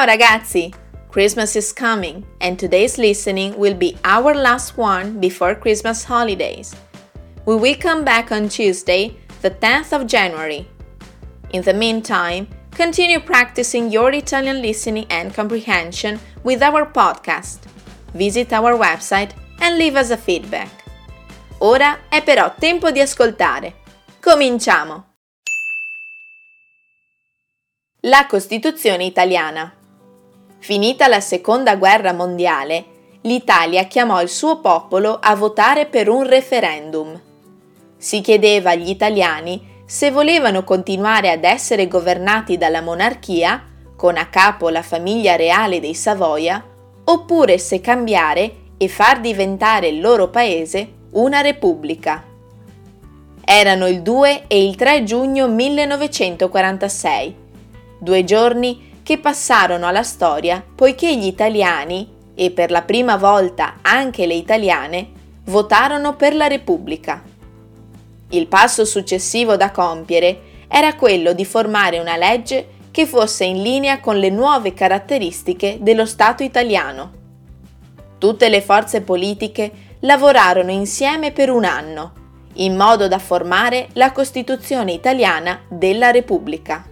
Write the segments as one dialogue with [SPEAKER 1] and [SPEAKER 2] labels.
[SPEAKER 1] Ciao ragazzi! Christmas is coming and today's listening will be our last one before Christmas holidays. We will come back on Tuesday, the 10th of January. In the meantime, continue practicing your Italian listening and comprehension with our podcast. Visit our website and leave us a feedback. Ora è però tempo di ascoltare. Cominciamo! La Costituzione italiana. Finita la Seconda Guerra Mondiale, l'Italia chiamò il suo popolo a votare per un referendum. Si chiedeva agli italiani se volevano continuare ad essere governati dalla monarchia, con a capo la famiglia reale dei Savoia, oppure se cambiare e far diventare il loro paese una repubblica. Erano il 2 e il 3 giugno 1946, due giorni che passarono alla storia poiché gli italiani, e per la prima volta anche le italiane, votarono per la Repubblica. Il passo successivo da compiere era quello di formare una legge che fosse in linea con le nuove caratteristiche dello Stato italiano. Tutte le forze politiche lavorarono insieme per un anno, in modo da formare la Costituzione italiana della Repubblica.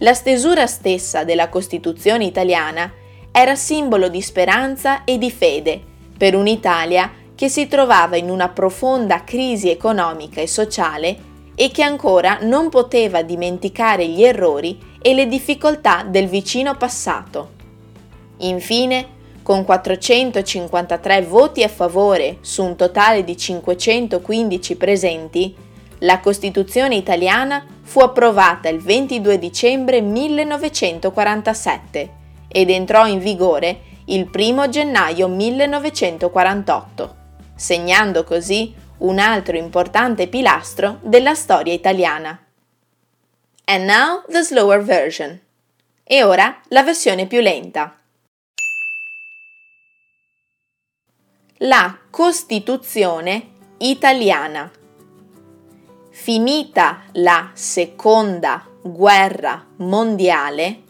[SPEAKER 1] La stesura stessa della Costituzione italiana era simbolo di speranza e di fede per un'Italia che si trovava in una profonda crisi economica e sociale e che ancora non poteva dimenticare gli errori e le difficoltà del vicino passato. Infine, con 453 voti a favore su un totale di 515 presenti, la Costituzione italiana fu approvata il 22 dicembre 1947 ed entrò in vigore il 1 gennaio 1948 segnando così un altro importante pilastro della storia italiana. And now the slower version. E ora la versione più lenta. La Costituzione italiana. Finita la seconda guerra mondiale,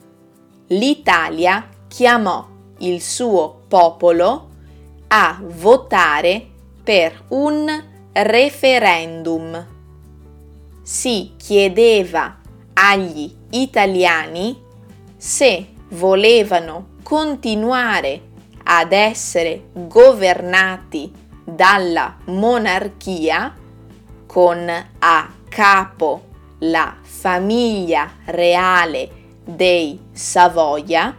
[SPEAKER 1] l'Italia chiamò il suo popolo a votare per un referendum. Si chiedeva agli italiani se volevano continuare ad essere governati dalla monarchia con a capo la famiglia reale dei Savoia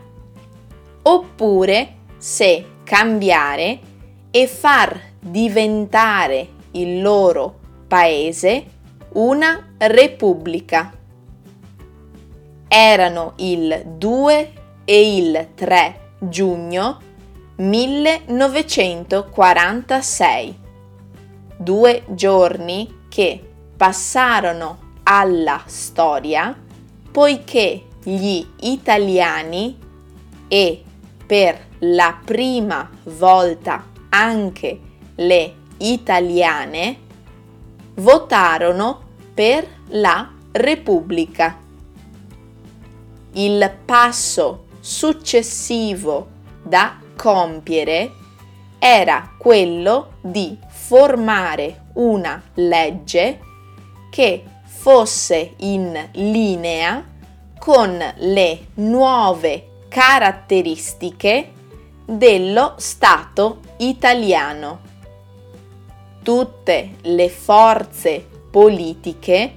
[SPEAKER 1] oppure se cambiare e far diventare il loro paese una repubblica. Erano il 2 e il 3 giugno 1946, due giorni che passarono alla storia poiché gli italiani e per la prima volta anche le italiane votarono per la Repubblica. Il passo successivo da compiere era quello di formare una legge che fosse in linea con le nuove caratteristiche dello Stato italiano. Tutte le forze politiche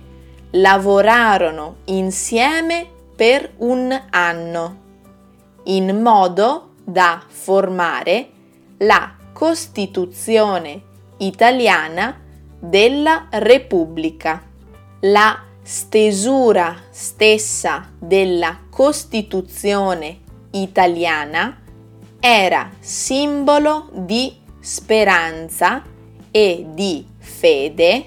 [SPEAKER 1] lavorarono insieme per un anno, in modo da formare la Costituzione italiana della Repubblica. La stesura stessa della Costituzione italiana era simbolo di speranza e di fede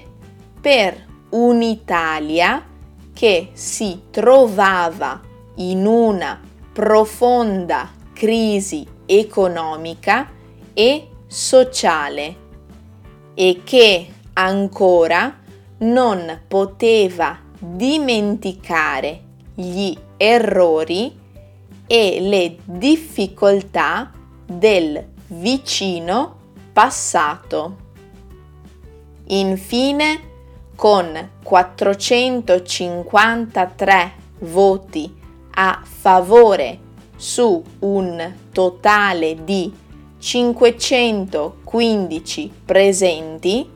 [SPEAKER 1] per un'Italia che si trovava in una profonda crisi economica e sociale e che ancora non poteva dimenticare gli errori e le difficoltà del vicino passato. Infine, con 453 voti a favore su un totale di 515 presenti,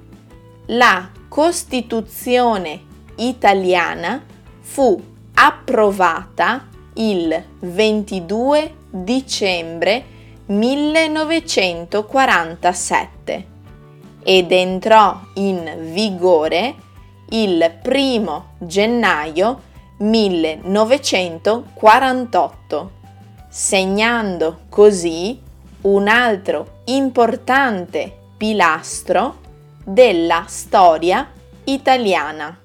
[SPEAKER 1] la Costituzione italiana fu approvata il 22 dicembre 1947 ed entrò in vigore il 1 gennaio 1948, segnando così un altro importante pilastro della storia italiana.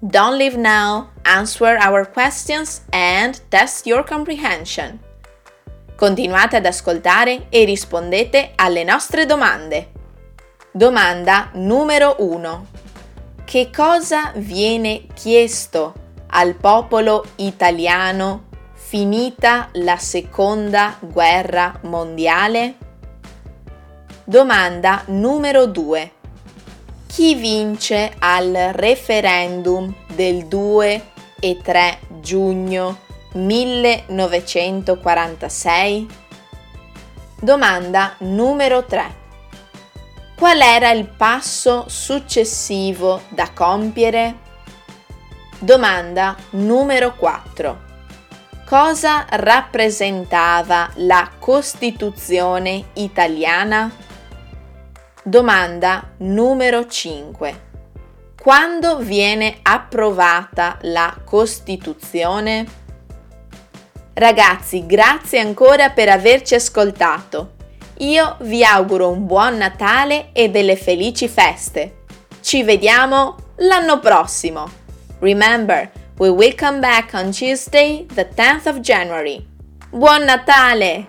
[SPEAKER 1] Don't leave now, answer our questions and test your comprehension. Continuate ad ascoltare e rispondete alle nostre domande. Domanda numero 1. Che cosa viene chiesto al popolo italiano finita la seconda guerra mondiale? Domanda numero 2 chi vince al referendum del 2 e 3 giugno 1946? Domanda numero 3. Qual era il passo successivo da compiere? Domanda numero 4. Cosa rappresentava la Costituzione italiana? Domanda numero 5. Quando viene approvata la Costituzione? Ragazzi, grazie ancora per averci ascoltato. Io vi auguro un buon Natale e delle felici feste. Ci vediamo l'anno prossimo. Remember, we will come back on Tuesday, the 10th of January. Buon Natale!